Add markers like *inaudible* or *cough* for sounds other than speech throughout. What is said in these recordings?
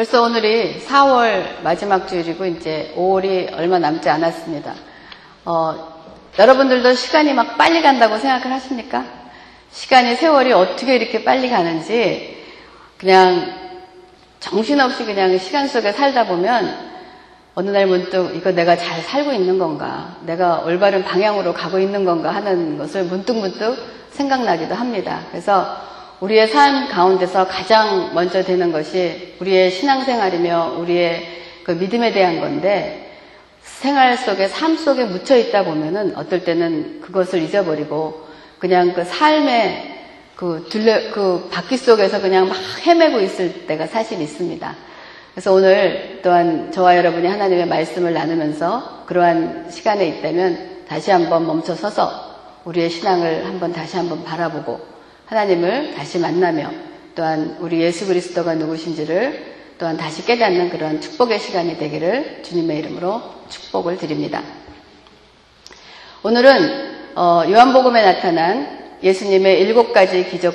벌써 오늘이 4월 마지막 주일이고 이제 5월이 얼마 남지 않았습니다. 어, 여러분들도 시간이 막 빨리 간다고 생각을 하십니까? 시간이 세월이 어떻게 이렇게 빨리 가는지 그냥 정신없이 그냥 시간 속에 살다 보면 어느 날 문득 이거 내가 잘 살고 있는 건가, 내가 올바른 방향으로 가고 있는 건가 하는 것을 문득문득 생각나기도 합니다. 그래서 우리의 삶 가운데서 가장 먼저 되는 것이 우리의 신앙생활이며 우리의 그 믿음에 대한 건데 생활 속에 삶 속에 묻혀 있다 보면은 어떨 때는 그것을 잊어버리고 그냥 그 삶의 그 둘레 그 바퀴 속에서 그냥 막 헤매고 있을 때가 사실 있습니다. 그래서 오늘 또한 저와 여러분이 하나님의 말씀을 나누면서 그러한 시간에 있다면 다시 한번 멈춰 서서 우리의 신앙을 한번 다시 한번 바라보고 하나님을 다시 만나며 또한 우리 예수 그리스도가 누구신지를 또한 다시 깨닫는 그런 축복의 시간이 되기를 주님의 이름으로 축복을 드립니다. 오늘은 어, 요한복음에 나타난 예수님의 일곱 가지 기적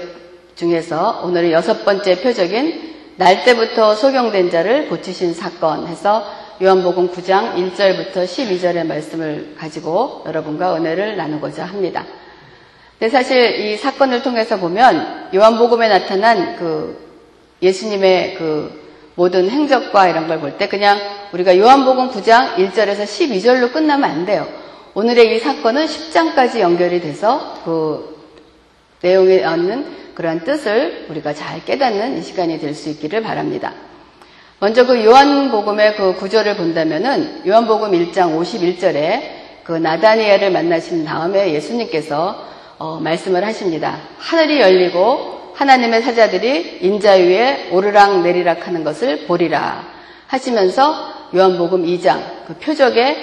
중에서 오늘은 여섯 번째 표적인 날 때부터 소경된 자를 고치신 사건 해서 요한복음 9장 1절부터 12절의 말씀을 가지고 여러분과 은혜를 나누고자 합니다. 근데 사실 이 사건을 통해서 보면 요한복음에 나타난 그 예수님의 그 모든 행적과 이런 걸 볼 때 그냥 우리가 요한복음 9장 1절에서 12절로 끝나면 안 돼요. 오늘의 이 사건은 10장까지 연결이 돼서 그 내용에 얻는 그러한 뜻을 우리가 잘 깨닫는 이 시간이 될 수 있기를 바랍니다. 먼저 그 요한복음의 그 구절을 본다면은 요한복음 1장 51절에 그 나다니엘을 만나신 다음에 예수님께서 어, 말씀을 하십니다. 하늘이 열리고 하나님의 사자들이 인자 위에 오르락 내리락 하는 것을 보리라 하시면서 요한복음 2장 그 표적의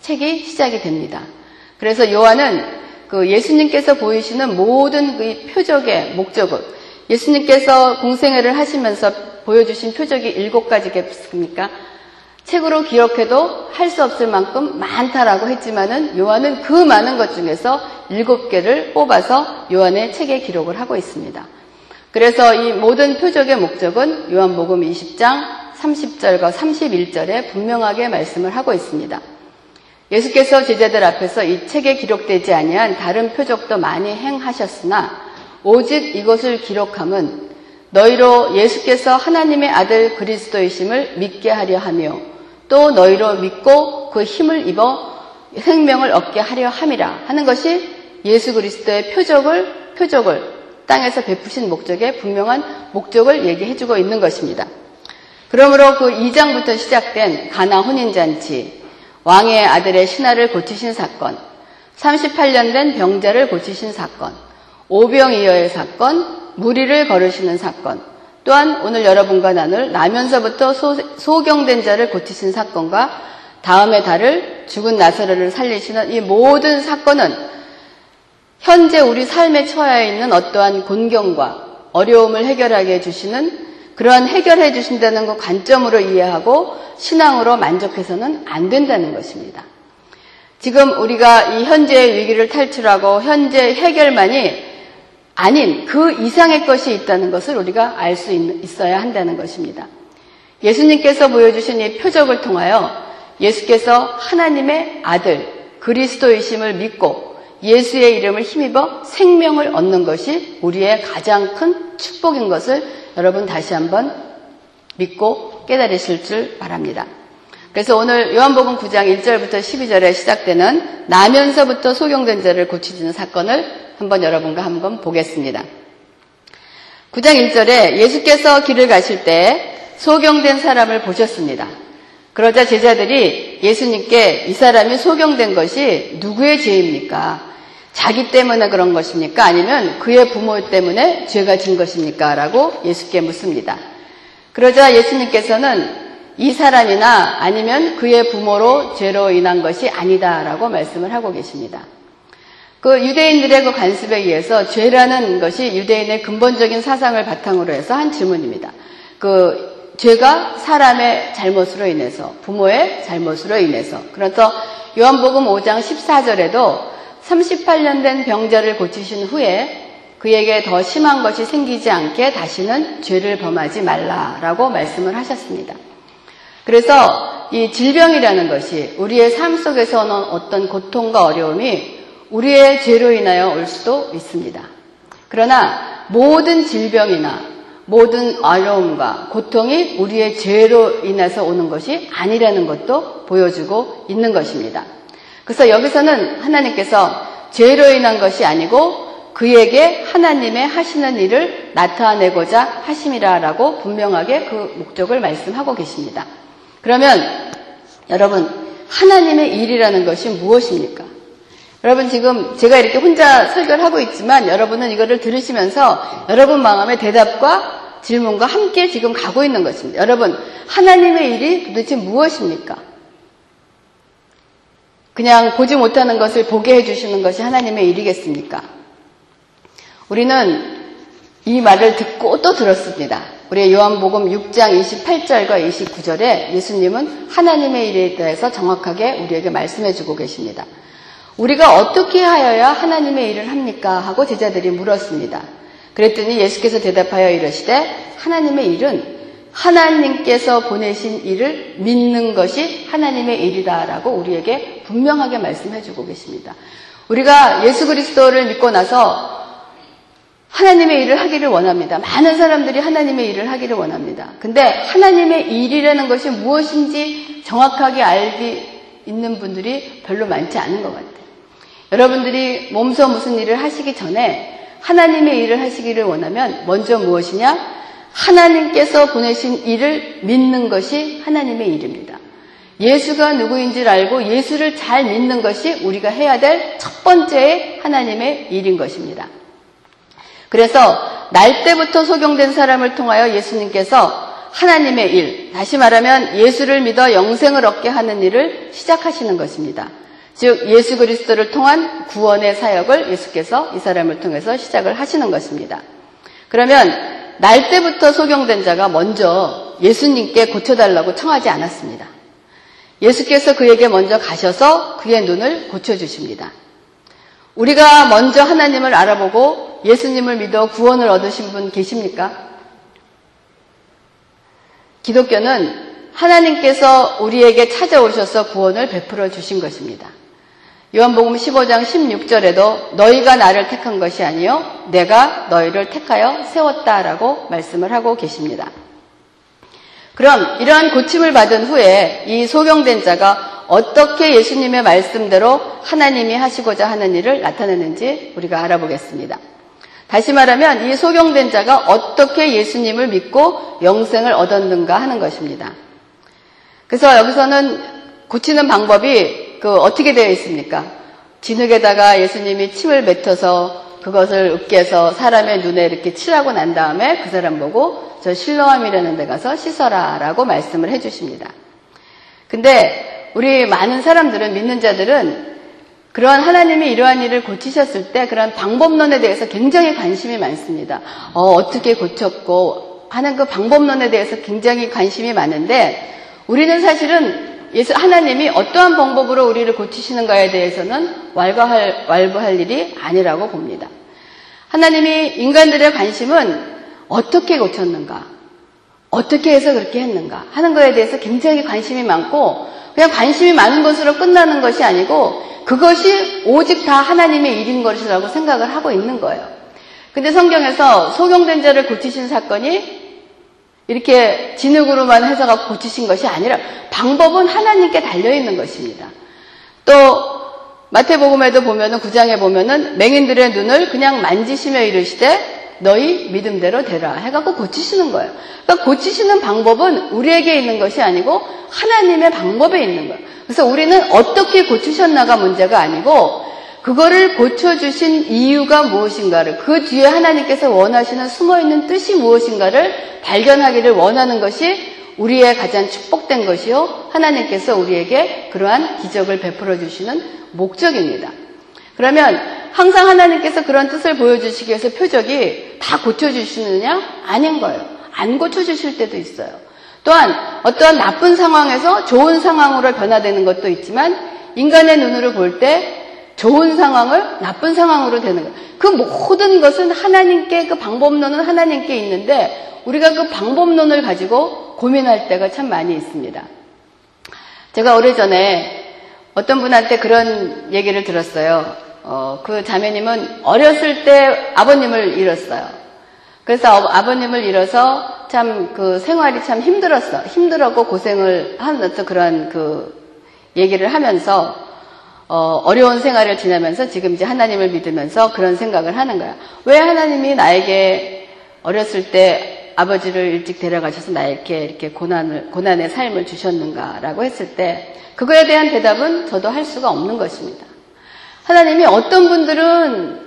책이 시작이 됩니다. 그래서 요한은 그 예수님께서 보이시는 모든 그 표적의 목적은 예수님께서 공생애를 하시면서 보여주신 표적이 일곱 가지겠습니까? 책으로 기록해도 할 수 없을 만큼 많다라고 했지만은 요한은 그 많은 것 중에서 일곱 개를 뽑아서 요한의 책에 기록을 하고 있습니다. 그래서 이 모든 표적의 목적은 요한복음 20장 30절과 31절에 분명하게 말씀을 하고 있습니다. 예수께서 제자들 앞에서 이 책에 기록되지 아니한 다른 표적도 많이 행하셨으나 오직 이것을 기록함은 너희로 예수께서 하나님의 아들 그리스도이심을 믿게 하려 하며 또 너희로 믿고 그 힘을 입어 생명을 얻게 하려 함이라 하는 것이 예수 그리스도의 표적을 표적을 땅에서 베푸신 목적의 분명한 목적을 얘기해 주고 있는 것입니다. 그러므로 그 2장부터 시작된 가나 혼인잔치, 왕의 아들의 신하를 고치신 사건, 38년 된 병자를 고치신 사건, 오병이어의 사건, 무리를 걸으시는 사건, 또한 오늘 여러분과 나눌 나면서부터 소, 경된 자를 고치신 사건과 다음에 달을 죽은 나사로를 살리시는 이 모든 사건은 현재 우리 삶에 처해 있는 어떠한 곤경과 어려움을 해결하게 해주시는 그러한 해결해 주신다는 것 관점으로 이해하고 신앙으로 만족해서는 안 된다는 것입니다. 지금 우리가 이 현재의 위기를 탈출하고 현재 해결만이 아닌 그 이상의 것이 있다는 것을 우리가 알 수 있어야 한다는 것입니다. 예수님께서 보여주신 이 표적을 통하여 예수께서 하나님의 아들 그리스도이심을 믿고 예수의 이름을 힘입어 생명을 얻는 것이 우리의 가장 큰 축복인 것을 여러분 다시 한번 믿고 깨달으실 줄 바랍니다. 그래서 오늘 요한복음 9장 1절부터 12절에 시작되는 나면서부터 소경된 자를 고치는 사건을 한번 여러분과 한번 보겠습니다. 9장 1절에 예수께서 길을 가실 때 소경된 사람을 보셨습니다. 그러자 제자들이 예수님께 이 사람이 소경된 것이 누구의 죄입니까? 자기 때문에 그런 것입니까? 아니면 그의 부모 때문에 죄가 진 것입니까? 라고 예수께 묻습니다. 그러자 예수님께서는 이 사람이나 아니면 그의 부모로 죄로 인한 것이 아니다라고 말씀을 하고 계십니다. 그 유대인들의 그 관습에 의해서 죄라는 것이 유대인의 근본적인 사상을 바탕으로 해서 한 질문입니다. 그 죄가 사람의 잘못으로 인해서 부모의 잘못으로 인해서 그래서 요한복음 5장 14절에도 38년 된 병자를 고치신 후에 그에게 더 심한 것이 생기지 않게 다시는 죄를 범하지 말라라고 말씀을 하셨습니다. 그래서 이 질병이라는 것이 우리의 삶 속에서 오는 어떤 고통과 어려움이 우리의 죄로 인하여 올 수도 있습니다. 그러나 모든 질병이나 모든 어려움과 고통이 우리의 죄로 인해서 오는 것이 아니라는 것도 보여주고 있는 것입니다. 그래서 여기서는 하나님께서 죄로 인한 것이 아니고 그에게 하나님의 하시는 일을 나타내고자 하심이라라고 분명하게 그 목적을 말씀하고 계십니다. 그러면 여러분 하나님의 일이라는 것이 무엇입니까? 여러분 지금 제가 이렇게 혼자 설교를 하고 있지만 여러분은 이거를 들으시면서 여러분 마음의 대답과 질문과 함께 지금 가고 있는 것입니다. 여러분 하나님의 일이 도대체 무엇입니까? 그냥 보지 못하는 것을 보게 해주시는 것이 하나님의 일이겠습니까? 우리는 이 말을 듣고 또 들었습니다. 우리 요한복음 6장 28절과 29절에 예수님은 하나님의 일에 대해서 정확하게 우리에게 말씀해 주고 계십니다. 우리가 어떻게 하여야 하나님의 일을 합니까? 하고 제자들이 물었습니다. 그랬더니 예수께서 대답하여 이러시되 하나님의 일은 하나님께서 보내신 일을 믿는 것이 하나님의 일이다라고 우리에게 분명하게 말씀해 주고 계십니다. 우리가 예수 그리스도를 믿고 나서 하나님의 일을 하기를 원합니다. 많은 사람들이 하나님의 일을 하기를 원합니다. 근데 하나님의 일이라는 것이 무엇인지 정확하게 알기 있는 분들이 별로 많지 않은 것 같아요. 여러분들이 몸소 무슨 일을 하시기 전에 하나님의 일을 하시기를 원하면 먼저 무엇이냐? 하나님께서 보내신 일을 믿는 것이 하나님의 일입니다. 예수가 누구인지를 알고 예수를 잘 믿는 것이 우리가 해야 될 첫 번째의 하나님의 일인 것입니다. 그래서 날 때부터 소경된 사람을 통하여 예수님께서 하나님의 일, 다시 말하면 예수를 믿어 영생을 얻게 하는 일을 시작하시는 것입니다. 즉 예수 그리스도를 통한 구원의 사역을 예수께서 이 사람을 통해서 시작을 하시는 것입니다. 그러면 날 때부터 소경된 자가 먼저 예수님께 고쳐달라고 청하지 않았습니다. 예수께서 그에게 먼저 가셔서 그의 눈을 고쳐주십니다. 우리가 먼저 하나님을 알아보고 예수님을 믿어 구원을 얻으신 분 계십니까? 기독교는 하나님께서 우리에게 찾아오셔서 구원을 베풀어 주신 것입니다. 요한복음 15장 16절에도 너희가 나를 택한 것이 아니요 내가 너희를 택하여 세웠다라고 말씀을 하고 계십니다. 그럼 이러한 고침을 받은 후에 이 소경된 자가 어떻게 예수님의 말씀대로 하나님이 하시고자 하는 일을 나타내는지 우리가 알아보겠습니다. 다시 말하면 이 소경된 자가 어떻게 예수님을 믿고 영생을 얻었는가 하는 것입니다. 그래서 여기서는 고치는 방법이 그 어떻게 되어 있습니까? 진흙에다가 예수님이 침을 뱉어서 그것을 으깨서 사람의 눈에 이렇게 칠하고 난 다음에 그 사람 보고 저 실로암이라는 데 가서 씻어라 라고 말씀을 해주십니다. 근데 우리 많은 사람들은 믿는 자들은 그러한 하나님이 이러한 일을 고치셨을 때 그런 방법론에 대해서 굉장히 관심이 많습니다. 어, 떻게 고쳤고 하는 그 방법론에 대해서 굉장히 관심이 많은데 우리는 사실은 예수 하나님이 어떠한 방법으로 우리를 고치시는가에 대해서는 왈가할, 왈부할 일이 아니라고 봅니다. 하나님이 인간들의 관심은 어떻게 고쳤는가, 어떻게 해서 그렇게 했는가 하는 것에 대해서 굉장히 관심이 많고 그냥 관심이 많은 것으로 끝나는 것이 아니고 그것이 오직 다 하나님의 일인 것이라고 생각을 하고 있는 거예요. 근데 성경에서 소경된 자를 고치신 사건이 이렇게 진흙으로만 해서가 고치신 것이 아니라 방법은 하나님께 달려 있는 것입니다. 또 마태복음에도 보면은 구장에 보면은 맹인들의 눈을 그냥 만지시며 이르시되 너희 믿음대로 되라 해갖고 고치시는 거예요. 그러니까 고치시는 방법은 우리에게 있는 것이 아니고 하나님의 방법에 있는 거예요. 그래서 우리는 어떻게 고치셨나가 문제가 아니고 그거를 고쳐주신 이유가 무엇인가를 그 뒤에 하나님께서 원하시는 숨어있는 뜻이 무엇인가를 발견하기를 원하는 것이 우리의 가장 축복된 것이요. 하나님께서 우리에게 그러한 기적을 베풀어 주시는 목적입니다. 그러면 항상 하나님께서 그런 뜻을 보여주시기 위해서 표적이 다 고쳐주시느냐? 아닌 거예요. 안 고쳐주실 때도 있어요. 또한 어떠한 나쁜 상황에서 좋은 상황으로 변화되는 것도 있지만 인간의 눈으로 볼 때 좋은 상황을 나쁜 상황으로 되는 거예요. 그 모든 것은 하나님께 그 방법론은 하나님께 있는데 우리가 그 방법론을 가지고 고민할 때가 참 많이 있습니다. 제가 오래전에 어떤 분한테 그런 얘기를 들었어요. 어, 그 자매님은 어렸을 때 아버님을 잃었어요. 그래서 아버님을 잃어서 참 그 생활이 참 힘들었어. 힘들었고 고생을 하는 어떤 그런 그 얘기를 하면서 어, 려운 생활을 지나면서 지금 이제 하나님을 믿으면서 그런 생각을 하는 거야. 왜 하나님이 나에게 어렸을 때 아버지를 일찍 데려가셔서 나에게 이렇게 고난을, 고난의 삶을 주셨는가라고 했을 때 그거에 대한 대답은 저도 할 수가 없는 것입니다. 하나님이 어떤 분들은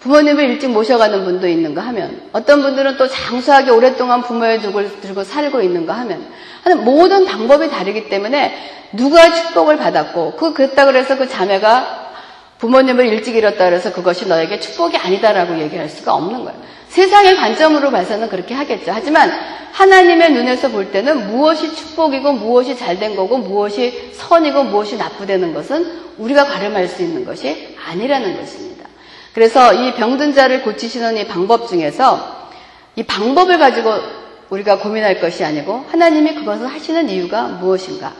부모님을 일찍 모셔가는 분도 있는가 하면 어떤 분들은 또 장수하게 오랫동안 부모의 죽을 들고 살고 있는가 하면 하는 모든 방법이 다르기 때문에 누가 축복을 받았고 그 그랬다 그래서 그 자매가 부모님을 일찍 잃었다 그래서 그것이 너에게 축복이 아니다라고 얘기할 수가 없는 거예요. 세상의 관점으로 봐서는 그렇게 하겠죠. 하지만 하나님의 눈에서 볼 때는 무엇이 축복이고 무엇이 잘된 거고 무엇이 선이고 무엇이 나쁘다는 것은 우리가 가름할 수 있는 것이 아니라는 것입니다. 그래서 이 병든 자를 고치시는 이 방법 중에서 이 방법을 가지고 우리가 고민할 것이 아니고 하나님이 그것을 하시는 이유가 무엇인가.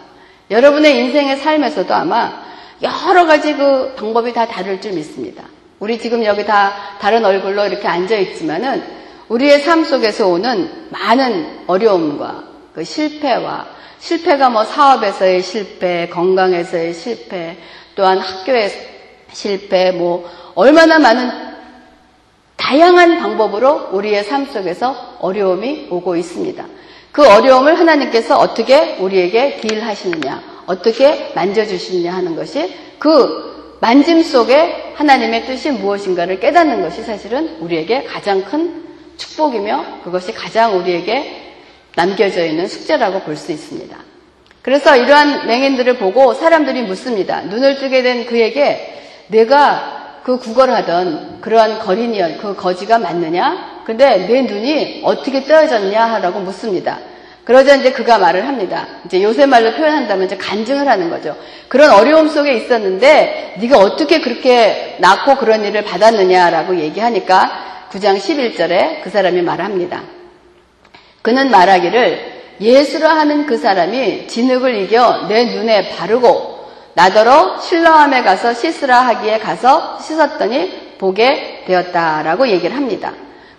여러분의 인생의 삶에서도 아마 여러 가지 그 방법이 다 다를 줄 믿습니다. 우리 지금 여기 다 다른 얼굴로 이렇게 앉아 있지만은 우리의 삶 속에서 오는 많은 어려움과 그 실패와 실패가 뭐 사업에서의 실패, 건강에서의 실패, 또한 학교의 실패, 뭐 얼마나 많은 다양한 방법으로 우리의 삶 속에서 어려움이 오고 있습니다. 그 어려움을 하나님께서 어떻게 우리에게 딜하시느냐, 어떻게 만져주시느냐 하는 것이 그 만짐 속에 하나님의 뜻이 무엇인가를 깨닫는 것이 사실은 우리에게 가장 큰 축복이며 그것이 가장 우리에게 남겨져 있는 숙제라고 볼 수 있습니다. 그래서 이러한 맹인들을 보고 사람들이 묻습니다. 눈을 뜨게 된 그에게 내가 그 구걸하던 그러한 거린이연, 그 거지가 맞느냐? 근데 내 눈이 어떻게 떠어졌냐? 라고 묻습니다. 그러자 이제 그가 말을 합니다. 이제 요새 말로 표현한다면 이제 간증을 하는 거죠. 그런 어려움 속에 있었는데 네가 어떻게 그렇게 낳고 그런 일을 받았느냐라고 얘기하니까 9장 11절에 그 사람이 말합니다. 그는 말하기를 예수라 하는 그 사람이 진흙을 이겨 내 눈에 바르고 나더러 실로함에 가서 씻으라 하기에 가서 씻었더니 보게 되었다라고 얘기를 합니다.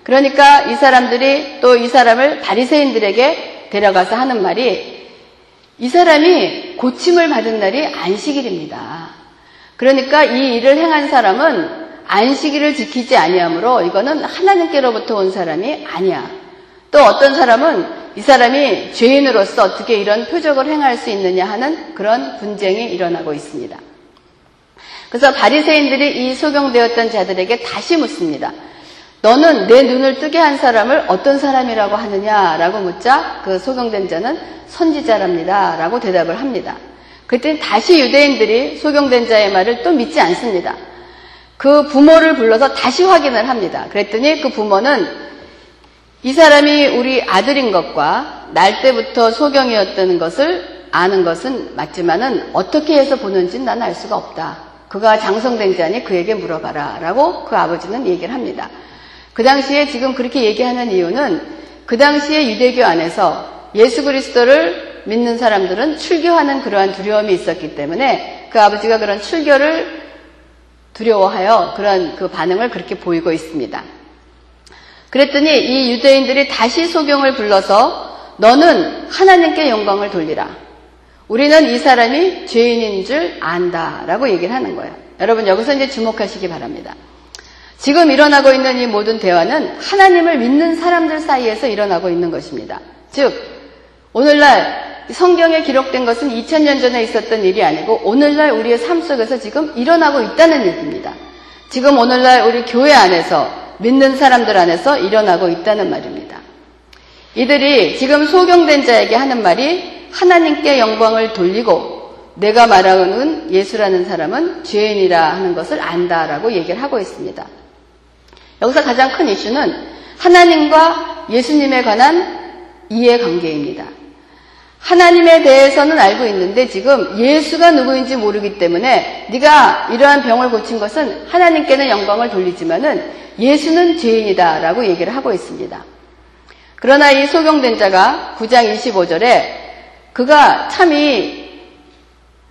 그러니까 이 사람들이 또 이 사람을 바리새인들에게 데려가서 하는 말이 이 사람이 고침을 받은 날이 안식일입니다. 그러니까 이 일을 행한 사람은 안식일을 지키지 아니하므로 이거는 하나님께로부터 온 사람이 아니야. 또 어떤 사람은 이 사람이 죄인으로서 어떻게 이런 표적을 행할 수 있느냐 하는 그런 분쟁이 일어나고 있습니다. 그래서 바리새인들이 이 소경되었던 자들에게 다시 묻습니다. 너는 내 눈을 뜨게 한 사람을 어떤 사람이라고 하느냐라고 묻자 그 소경된 자는 선지자랍니다라고 대답을 합니다. 그때 다시 유대인들이 소경된 자의 말을 또 믿지 않습니다. 그 부모를 불러서 다시 확인을 합니다. 그랬더니 그 부모는 이 사람이 우리 아들인 것과 날 때부터 소경이었다는 것을 아는 것은 맞지만은 어떻게 해서 보는지는 난 알 수가 없다. 그가 장성된 자니 그에게 물어봐라. 라고 그 아버지는 얘기를 합니다. 그 당시에 지금 그렇게 얘기하는 이유는 그 당시에 유대교 안에서 예수 그리스도를 믿는 사람들은 출교하는 그러한 두려움이 있었기 때문에 그 아버지가 그런 출교를 두려워하여 그런 그 반응을 그렇게 보이고 있습니다. 그랬더니 이 유대인들이 다시 소경을 불러서 너는 하나님께 영광을 돌리라. 우리는 이 사람이 죄인인 줄 안다 라고 얘기를 하는 거예요. 여러분 여기서 이제 주목하시기 바랍니다. 지금 일어나고 있는 이 모든 대화는 하나님을 믿는 사람들 사이에서 일어나고 있는 것입니다. 즉 오늘날 성경에 기록된 것은 2000년 전에 있었던 일이 아니고 오늘날 우리의 삶 속에서 지금 일어나고 있다는 얘기입니다. 지금 오늘날 우리 교회 안에서 믿는 사람들 안에서 일어나고 있다는 말입니다. 이들이 지금 소경된 자에게 하는 말이 하나님께 영광을 돌리고 내가 말하는 예수라는 사람은 죄인이라 하는 것을 안다라고 얘기를 하고 있습니다. 여기서 가장 큰 이슈는 하나님과 예수님에 관한 이해관계입니다. 하나님에 대해서는 알고 있는데 지금 예수가 누구인지 모르기 때문에 네가 이러한 병을 고친 것은 하나님께는 영광을 돌리지만은 예수는 죄인이다 라고 얘기를 하고 있습니다. 그러나 이 소경된 자가 9장 25절에 그가 참이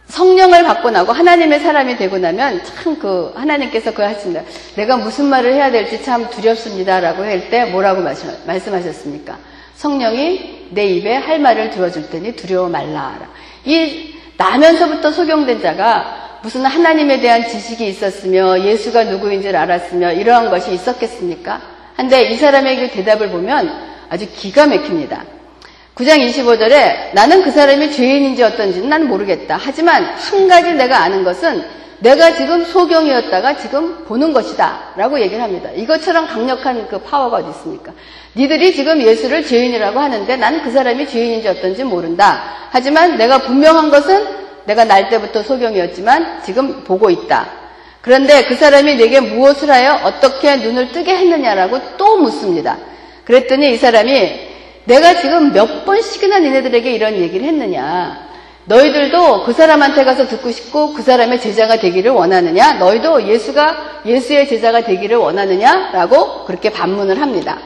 성령을 받고 나고 하나님의 사람이 되고 나면 참 그 하나님께서 그 하신다. 내가 무슨 말을 해야 될지 참 두렵습니다라고 할 때 뭐라고 말씀하셨습니까? 성령이 내 입에 할 말을 들어줄 테니 두려워 말라. 이 나면서부터 소경된 자가 무슨 하나님에 대한 지식이 있었으며 예수가 누구인지를 알았으며 이러한 것이 있었겠습니까? 한데 이 사람의 그 대답을 보면 아주 기가 막힙니다. 9장 25절에 나는 그 사람이 죄인인지 어떤지는 난 모르겠다. 하지만 한 가지 내가 아는 것은 내가 지금 소경이었다가 지금 보는 것이다. 라고 얘기를 합니다. 이것처럼 강력한 그 파워가 어디 있습니까? 니들이 지금 예수를 죄인이라고 하는데 나는 그 사람이 죄인인지 어떤지 모른다. 하지만 내가 분명한 것은 내가 날 때부터 소경이었지만 지금 보고 있다. 그런데 그 사람이 내게 무엇을 하여 어떻게 눈을 뜨게 했느냐라고 또 묻습니다. 그랬더니 이 사람이 내가 지금 몇 번씩이나 니네들에게 이런 얘기를 했느냐. 너희들도 그 사람한테 가서 듣고 싶고 그 사람의 제자가 되기를 원하느냐? 너희도 예수가 예수의 제자가 되기를 원하느냐? 라고 그렇게 반문을 합니다.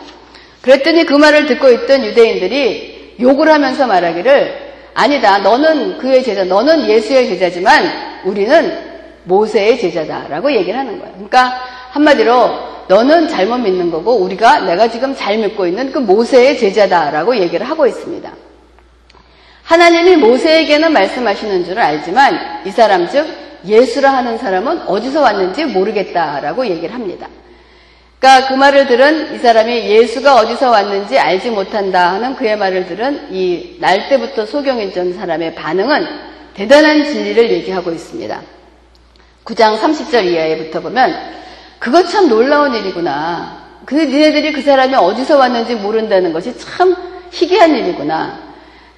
그랬더니 그 말을 듣고 있던 유대인들이 욕을 하면서 말하기를 아니다. 너는 그의 제자, 너는 예수의 제자지만 우리는 모세의 제자다라고 얘기를 하는 거예요. 그러니까 한마디로 너는 잘못 믿는 거고 우리가 내가 지금 잘 믿고 있는 그 모세의 제자다라고 얘기를 하고 있습니다. 하나님이 모세에게는 말씀하시는 줄을 알지만 이 사람 즉 예수라 하는 사람은 어디서 왔는지 모르겠다라고 얘기를 합니다. 그러니까 그 말을 들은 이 사람이 예수가 어디서 왔는지 알지 못한다 하는 그의 말을 들은 이 날 때부터 소경했던 사람의 반응은 대단한 진리를 얘기하고 있습니다. 9장 30절 이하에부터 보면 그거 참 놀라운 일이구나. 그 니네들이 그 사람이 어디서 왔는지 모른다는 것이 참 희귀한 일이구나.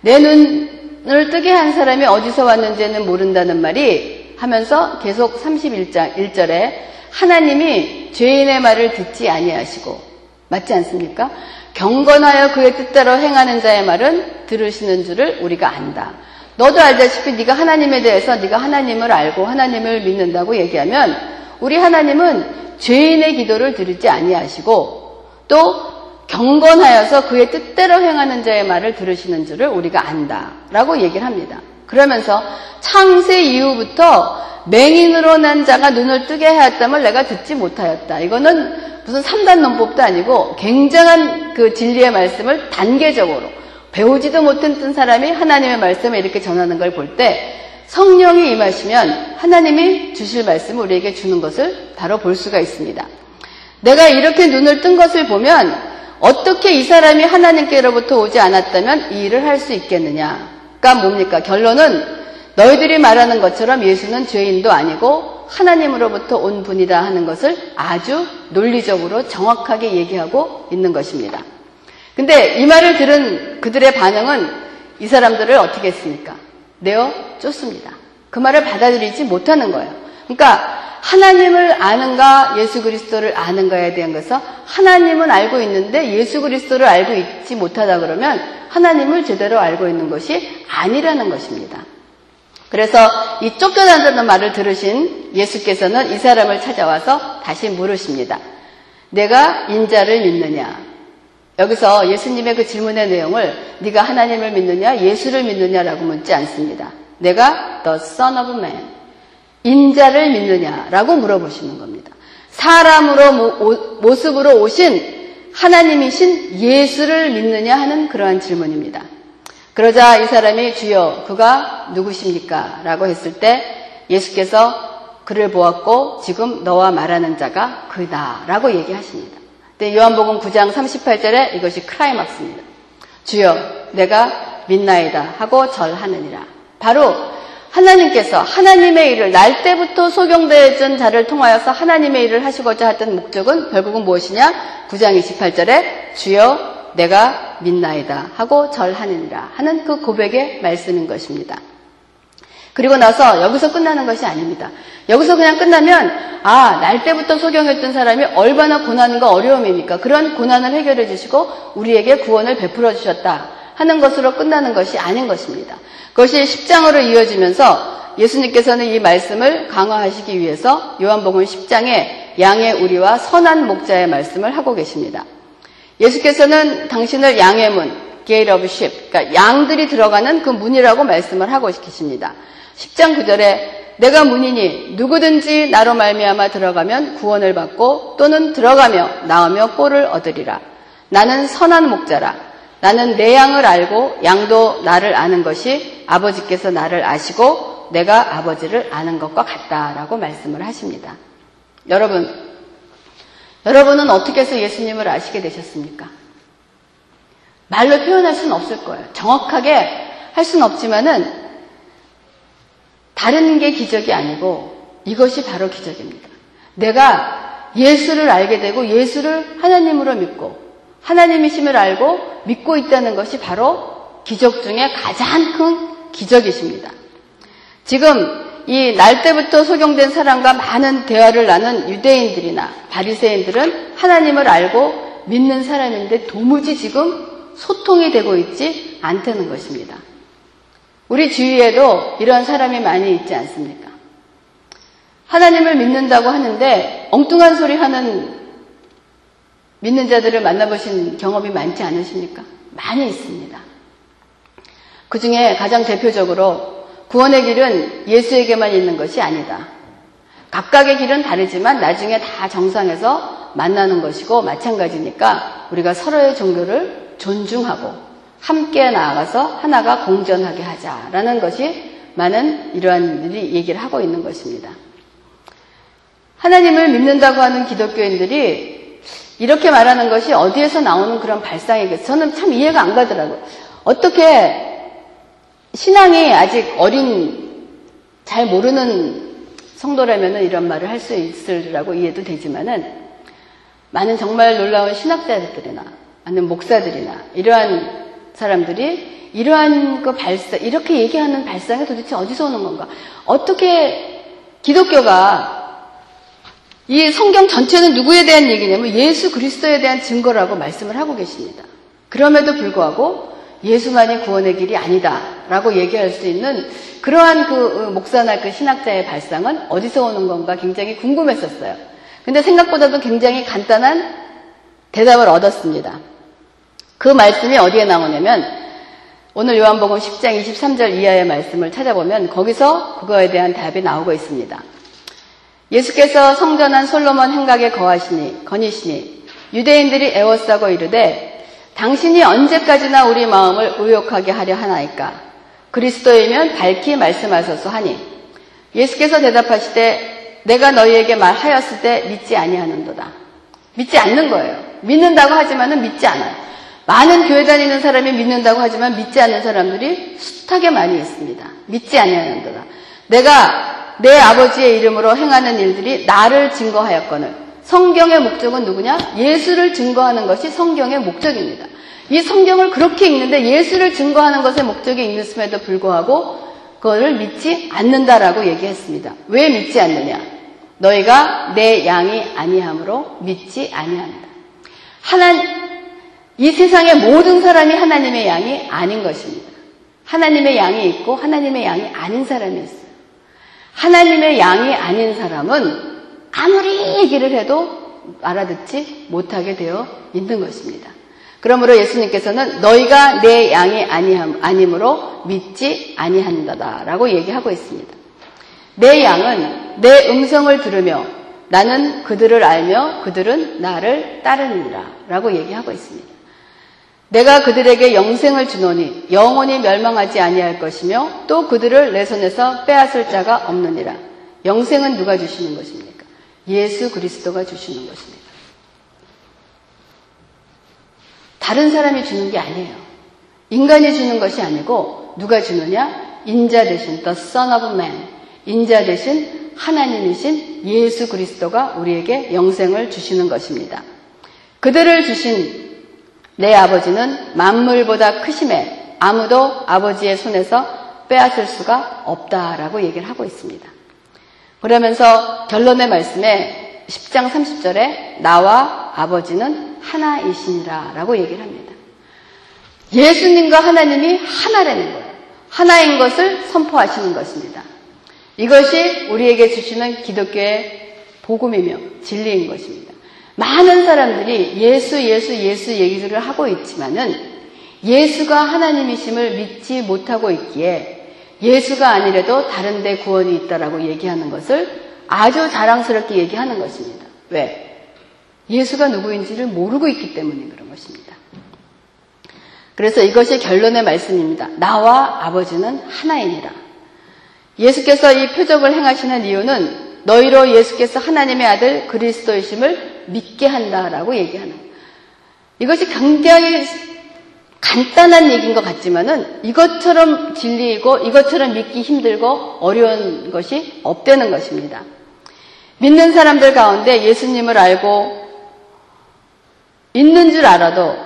내 눈을 뜨게 한 사람이 어디서 왔는지는 모른다는 말이 하면서 계속 31장 1절에 하나님이 죄인의 말을 듣지 아니하시고 맞지 않습니까? 경건하여 그의 뜻대로 행하는 자의 말은 들으시는 줄을 우리가 안다. 너도 알다시피 네가 하나님에 대해서 네가 하나님을 알고 하나님을 믿는다고 얘기하면 우리 하나님은 죄인의 기도를 들으지 아니하시고 또 경건하여서 그의 뜻대로 행하는 자의 말을 들으시는 줄을 우리가 안다라고 얘기를 합니다. 그러면서 창세 이후부터 맹인으로 난 자가 눈을 뜨게 하였다면 내가 듣지 못하였다. 이거는 무슨 3단 논법도 아니고 굉장한 그 진리의 말씀을 단계적으로 배우지도 못했던 사람이 하나님의 말씀을 이렇게 전하는 걸 볼 때 성령이 임하시면 하나님이 주실 말씀을 우리에게 주는 것을 바로 볼 수가 있습니다. 내가 이렇게 눈을 뜬 것을 보면 어떻게 이 사람이 하나님께로부터 오지 않았다면 이 일을 할 수 있겠느냐 가 뭡니까? 결론은 너희들이 말하는 것처럼 예수는 죄인도 아니고 하나님으로부터 온 분이다 하는 것을 아주 논리적으로 정확하게 얘기하고 있는 것입니다. 근데 이 말을 들은 그들의 반응은 이 사람들을 어떻게 했습니까? 내어 쫓습니다. 그 말을 받아들이지 못하는 거예요. 그러니까 하나님을 아는가 예수 그리스도를 아는가에 대한 것은 하나님은 알고 있는데 예수 그리스도를 알고 있지 못하다 그러면 하나님을 제대로 알고 있는 것이 아니라는 것입니다. 그래서 이 쫓겨난다는 말을 들으신 예수께서는 이 사람을 찾아와서 다시 물으십니다. 내가 인자를 믿느냐? 여기서 예수님의 그 질문의 내용을 네가 하나님을 믿느냐, 예수를 믿느냐라고 묻지 않습니다. 내가 the son of man, 인자를 믿느냐라고 물어보시는 겁니다. 사람으로 모습으로 오신 하나님이신 예수를 믿느냐 하는 그러한 질문입니다. 그러자 이 사람이 주여 그가 누구십니까? 라고 했을 때 예수께서 그를 보았고 지금 너와 말하는 자가 그다 라고 얘기하십니다. 네, 요한복음 9장 38절에 이것이 크라이막스입니다. 주여 내가 믿나이다 하고 절하느니라. 바로 하나님께서 하나님의 일을 날 때부터 소경되었던 자를 통하여서 하나님의 일을 하시고자 했던 목적은 결국은 무엇이냐? 9장 28절에 주여 내가 믿나이다 하고 절하느니라 하는 그 고백의 말씀인 것입니다. 그리고 나서 여기서 끝나는 것이 아닙니다. 여기서 그냥 끝나면 아, 날 때부터 소경했던 사람이 얼마나 고난과 어려움입니까? 그런 고난을 해결해 주시고 우리에게 구원을 베풀어 주셨다. 하는 것으로 끝나는 것이 아닌 것입니다. 그것이 10장으로 이어지면서 예수님께서는 이 말씀을 강화하시기 위해서 요한복음 10장에 양의 우리와 선한 목자의 말씀을 하고 계십니다. 예수께서는 당신을 양의 문, gate of sheep, 그러니까 양들이 들어가는 그 문이라고 말씀을 하고 계십니다. 10장 9절에 내가 문이니 누구든지 나로 말미암아 들어가면 구원을 받고 또는 들어가며 나오며 꼴을 얻으리라. 나는 선한 목자라. 나는 내 양을 알고 양도 나를 아는 것이 아버지께서 나를 아시고 내가 아버지를 아는 것과 같다라고 말씀을 하십니다. 여러분, 여러분은 어떻게 해서 예수님을 아시게 되셨습니까? 말로 표현할 수는 없을 거예요. 정확하게 할 수는 없지만은 다른 게 기적이 아니고 이것이 바로 기적입니다. 내가 예수를 알게 되고 예수를 하나님으로 믿고 하나님이심을 알고 믿고 있다는 것이 바로 기적 중에 가장 큰 기적이십니다. 지금 이 날 때부터 소경된 사람과 많은 대화를 나눈 유대인들이나 바리새인들은 하나님을 알고 믿는 사람인데 도무지 지금 소통이 되고 있지 않다는 것입니다. 우리 주위에도 이런 사람이 많이 있지 않습니까? 하나님을 믿는다고 하는데 엉뚱한 소리 하는 믿는 자들을 만나보신 경험이 많지 않으십니까? 많이 있습니다. 그 중에 가장 대표적으로 구원의 길은 예수에게만 있는 것이 아니다. 각각의 길은 다르지만 나중에 다 정상에서 만나는 것이고 마찬가지니까 우리가 서로의 종교를 존중하고 함께 나아가서 하나가 공존하게 하자라는 것이 많은 이러한 일이 얘기를 하고 있는 것입니다. 하나님을 믿는다고 하는 기독교인들이 이렇게 말하는 것이 어디에서 나오는 그런 발상이겠어요? 저는 참 이해가 안 가더라고요. 어떻게 신앙이 아직 어린, 잘 모르는 성도라면 이런 말을 할 수 있으라고 이해도 되지만은 많은 정말 놀라운 신학자들이나 아니면 목사들이나 이러한 사람들이 이러한 그 발상, 이렇게 얘기하는 발상이 도대체 어디서 오는 건가? 어떻게 기독교가 이 성경 전체는 누구에 대한 얘기냐면 예수 그리스도에 대한 증거라고 말씀을 하고 계십니다. 그럼에도 불구하고 예수만이 구원의 길이 아니다라고 얘기할 수 있는 그러한 그 목사나 그 신학자의 발상은 어디서 오는 건가 굉장히 궁금했었어요. 근데 생각보다도 굉장히 간단한 대답을 얻었습니다. 그 말씀이 어디에 나오냐면 오늘 요한복음 10장 23절 이하의 말씀을 찾아보면 거기서 그거에 대한 답이 나오고 있습니다. 예수께서 성전한 솔로몬 행각에 거하시니 거니시니 유대인들이 애워싸고 이르되 당신이 언제까지나 우리 마음을 의욕하게 하려 하나이까 그리스도이면 밝히 말씀하소서 하니 예수께서 대답하시되 내가 너희에게 말하였을 때 믿지 아니하는도다. 믿지 않는 거예요. 믿는다고 하지만은 믿지 않아요. 많은 교회 다니는 사람이 믿는다고 하지만 믿지 않는 사람들이 숱하게 많이 있습니다. 믿지 아니하는도다. 내가 내 아버지의 이름으로 행하는 일들이 나를 증거하였거늘 성경의 목적은 누구냐? 예수를 증거하는 것이 성경의 목적입니다. 이 성경을 그렇게 읽는데 예수를 증거하는 것의 목적이 있음에도 불구하고 그거를 믿지 않는다라고 얘기했습니다. 왜 믿지 않느냐? 너희가 내 양이 아니함으로 믿지 아니한다. 하나님 이 세상의 모든 사람이 하나님의 양이 아닌 것입니다. 하나님의 양이 있고 하나님의 양이 아닌 사람이 있어요. 하나님의 양이 아닌 사람은 아무리 얘기를 해도 알아듣지 못하게 되어 있는 것입니다. 그러므로 예수님께서는 너희가 내 양이 아니함, 아님으로 믿지 아니한다라고 얘기하고 있습니다. 내 양은 내 음성을 들으며 나는 그들을 알며 그들은 나를 따르느니라 라고 얘기하고 있습니다. 내가 그들에게 영생을 주노니 영원히 멸망하지 아니할 것이며 또 그들을 내 손에서 빼앗을 자가 없느니라. 영생은 누가 주시는 것입니까? 예수 그리스도가 주시는 것입니다. 다른 사람이 주는 게 아니에요. 인간이 주는 것이 아니고 누가 주느냐? 인자 대신 the Son of Man. 인자 대신 하나님이신 예수 그리스도가 우리에게 영생을 주시는 것입니다. 그들을 주신 내 아버지는 만물보다 크심에 아무도 아버지의 손에서 빼앗을 수가 없다라고 얘기를 하고 있습니다. 그러면서 결론의 말씀에 10장 30절에 나와 아버지는 하나이시니라 라고 얘기를 합니다. 예수님과 하나님이 하나라는 거예요. 하나인 것을 선포하시는 것입니다. 이것이 우리에게 주시는 기독교의 복음이며 진리인 것입니다. 많은 사람들이 예수, 예수, 예수 얘기를 하고 있지만은 예수가 하나님이심을 믿지 못하고 있기에 예수가 아니래도 다른데 구원이 있다라고 얘기하는 것을 아주 자랑스럽게 얘기하는 것입니다. 왜? 예수가 누구인지를 모르고 있기 때문에 그런 것입니다. 그래서 이것이 결론의 말씀입니다. 나와 아버지는 하나이니라. 예수께서 이 표적을 행하시는 이유는 너희로 예수께서 하나님의 아들 그리스도이심을 믿게 한다라고 얘기하는. 이것이 굉장히 간단한 얘기인 것 같지만은 이것처럼 진리이고 이것처럼 믿기 힘들고 어려운 것이 없다는 것입니다. 믿는 사람들 가운데 예수님을 알고 있는 줄 알아도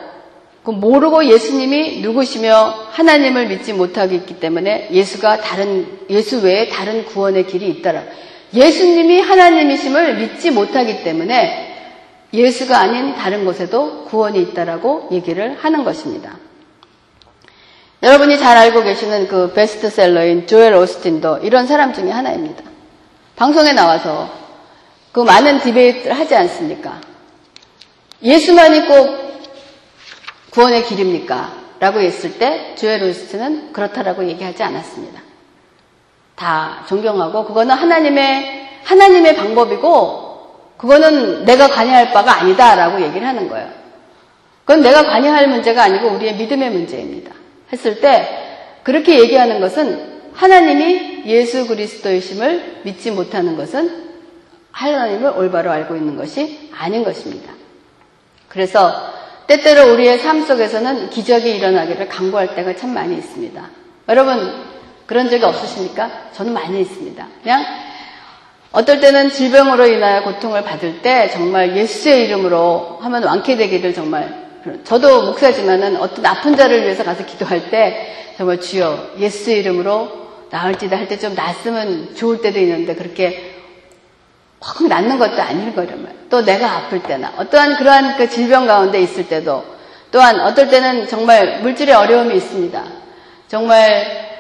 그 모르고 예수님이 누구시며 하나님을 믿지 못하고 있기 때문에 예수가 다른 예수 외에 다른 구원의 길이 있더라. 예수님이 하나님이심을 믿지 못하기 때문에 예수가 아닌 다른 곳에도 구원이 있다라고 얘기를 하는 것입니다. 여러분이 잘 알고 계시는 그 베스트셀러인 조엘 오스틴도 이런 사람 중에 하나입니다. 방송에 나와서 그 많은 디베이트를 하지 않습니까? 예수만이 꼭 구원의 길입니까? 라고 했을 때 조엘 오스틴은 그렇다라고 얘기하지 않았습니다. 다 존경하고 그거는 하나님의 하나님의 방법이고 그거는 내가 관여할 바가 아니다라고 얘기를 하는 거예요. 그건 내가 관여할 문제가 아니고 우리의 믿음의 문제입니다. 했을 때 그렇게 얘기하는 것은 하나님이 예수 그리스도이심을 믿지 못하는 것은 하나님을 올바로 알고 있는 것이 아닌 것입니다. 그래서 때때로 우리의 삶 속에서는 기적이 일어나기를 강구할 때가 참 많이 있습니다. 여러분 그런 적이 없으십니까? 저는 많이 있습니다. 그냥 어떨 때는 질병으로 인하여 고통을 받을 때 정말 예수의 이름으로 하면 완쾌되기를 정말 저도 목사지만은 어떤 아픈 자를 위해서 가서 기도할 때 정말 주여 예수 이름으로 나을지다 할때 좀 낫으면 좋을 때도 있는데 그렇게 확 낫는 것도 아닐 거라면 또 내가 아플 때나 어떠한 그러한 그 질병 가운데 있을 때도 또한 어떨 때는 정말 물질의 어려움이 있습니다. 정말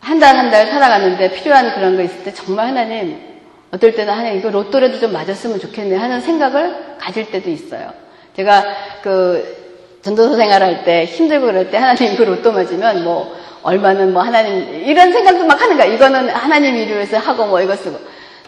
한 달 한 달 살아가는데 필요한 그런 거 있을 때 정말 하나님 어떨 때는 하나님 이거 로또라도 좀 맞았으면 좋겠네 하는 생각을 가질 때도 있어요. 제가 그 전도사 생활할 때 힘들고 그럴 때 하나님 그 로또 맞으면 뭐 얼마는 뭐 하나님 이런 생각도 막 하는 거야. 이거는 하나님 이름 위해서 하고 뭐 이거 쓰고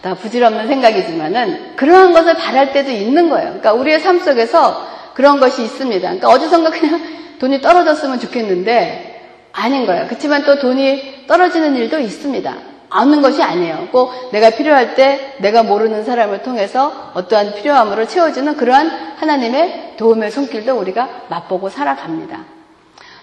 다 부질없는 생각이지만은 그러한 것을 바랄 때도 있는 거예요. 그러니까 우리의 삶 속에서 그런 것이 있습니다. 그러니까 어디선가 그냥 *laughs* 돈이 떨어졌으면 좋겠는데 아닌 거예요. 그렇지만 또 돈이 떨어지는 일도 있습니다. 없는 것이 아니에요. 꼭 내가 필요할 때 내가 모르는 사람을 통해서 어떠한 필요함으로 채워주는 그러한 하나님의 도움의 손길도 우리가 맛보고 살아갑니다.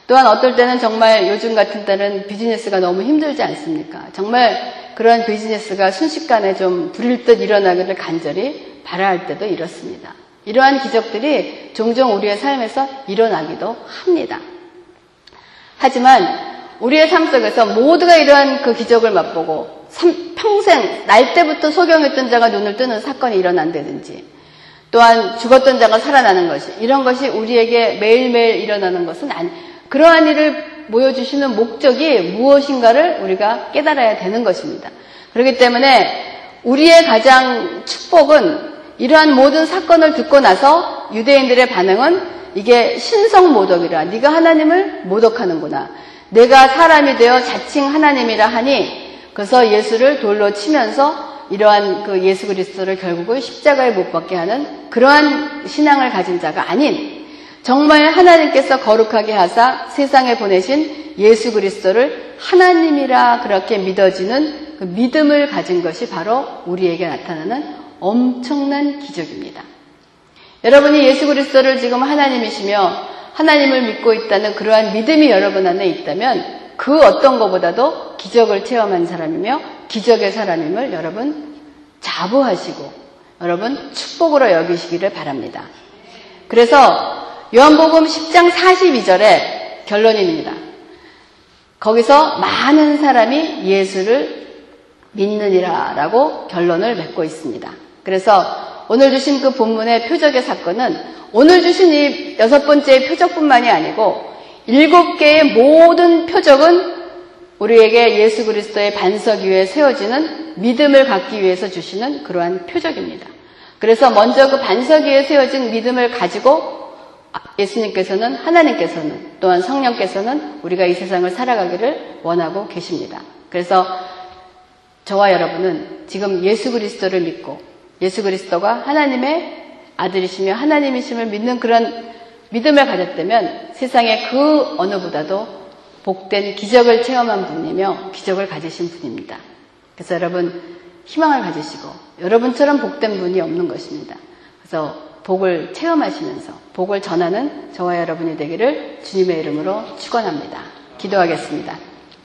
또한 어떨 때는 정말 요즘 같은 때는 비즈니스가 너무 힘들지 않습니까? 정말 그러한 비즈니스가 순식간에 좀 불일 듯 일어나기를 간절히 바라할 때도 이렇습니다. 이러한 기적들이 종종 우리의 삶에서 일어나기도 합니다. 하지만 우리의 삶 속에서 모두가 이러한 그 기적을 맛보고 평생 날 때부터 소경했던 자가 눈을 뜨는 사건이 일어난다든지 또한 죽었던 자가 살아나는 것이 이런 것이 우리에게 매일매일 일어나는 것은 아니 그러한 일을 보여주시는 목적이 무엇인가를 우리가 깨달아야 되는 것입니다. 그렇기 때문에 우리의 가장 축복은 이러한 모든 사건을 듣고 나서 유대인들의 반응은 이게 신성 모독이라 네가 하나님을 모독하는구나. 내가 사람이 되어 자칭 하나님이라 하니 그래서 예수를 돌로 치면서 이러한 그 예수 그리스도를 결국은 십자가에 못 박게 하는 그러한 신앙을 가진 자가 아닌 정말 하나님께서 거룩하게 하사 세상에 보내신 예수 그리스도를 하나님이라 그렇게 믿어지는 그 믿음을 가진 것이 바로 우리에게 나타나는 엄청난 기적입니다. 여러분이 예수 그리스도를 지금 하나님이시며 하나님을 믿고 있다는 그러한 믿음이 여러분 안에 있다면 그 어떤 것보다도 기적을 체험한 사람이며 기적의 사람임을 여러분 자부하시고 여러분 축복으로 여기시기를 바랍니다. 그래서 요한복음 10장 42절에 결론입니다. 거기서 많은 사람이 예수를 믿느니라 라고 결론을 맺고 있습니다. 그래서 오늘 주신 그 본문의 표적의 사건은 오늘 주신 이 여섯 번째 표적뿐만이 아니고 일곱 개의 모든 표적은 우리에게 예수 그리스도의 반석 위에 세워지는 믿음을 갖기 위해서 주시는 그러한 표적입니다. 그래서 먼저 그 반석 위에 세워진 믿음을 가지고 예수님께서는 하나님께서는 또한 성령께서는 우리가 이 세상을 살아가기를 원하고 계십니다. 그래서 저와 여러분은 지금 예수 그리스도를 믿고 예수 그리스도가 하나님의 아들이시며 하나님이심을 믿는 그런 믿음을 가졌다면 세상의 그 어느보다도 복된 기적을 체험한 분이며 기적을 가지신 분입니다. 그래서 여러분 희망을 가지시고 여러분처럼 복된 분이 없는 것입니다. 그래서 복을 체험하시면서 복을 전하는 저와 여러분이 되기를 주님의 이름으로 축원합니다. 기도하겠습니다.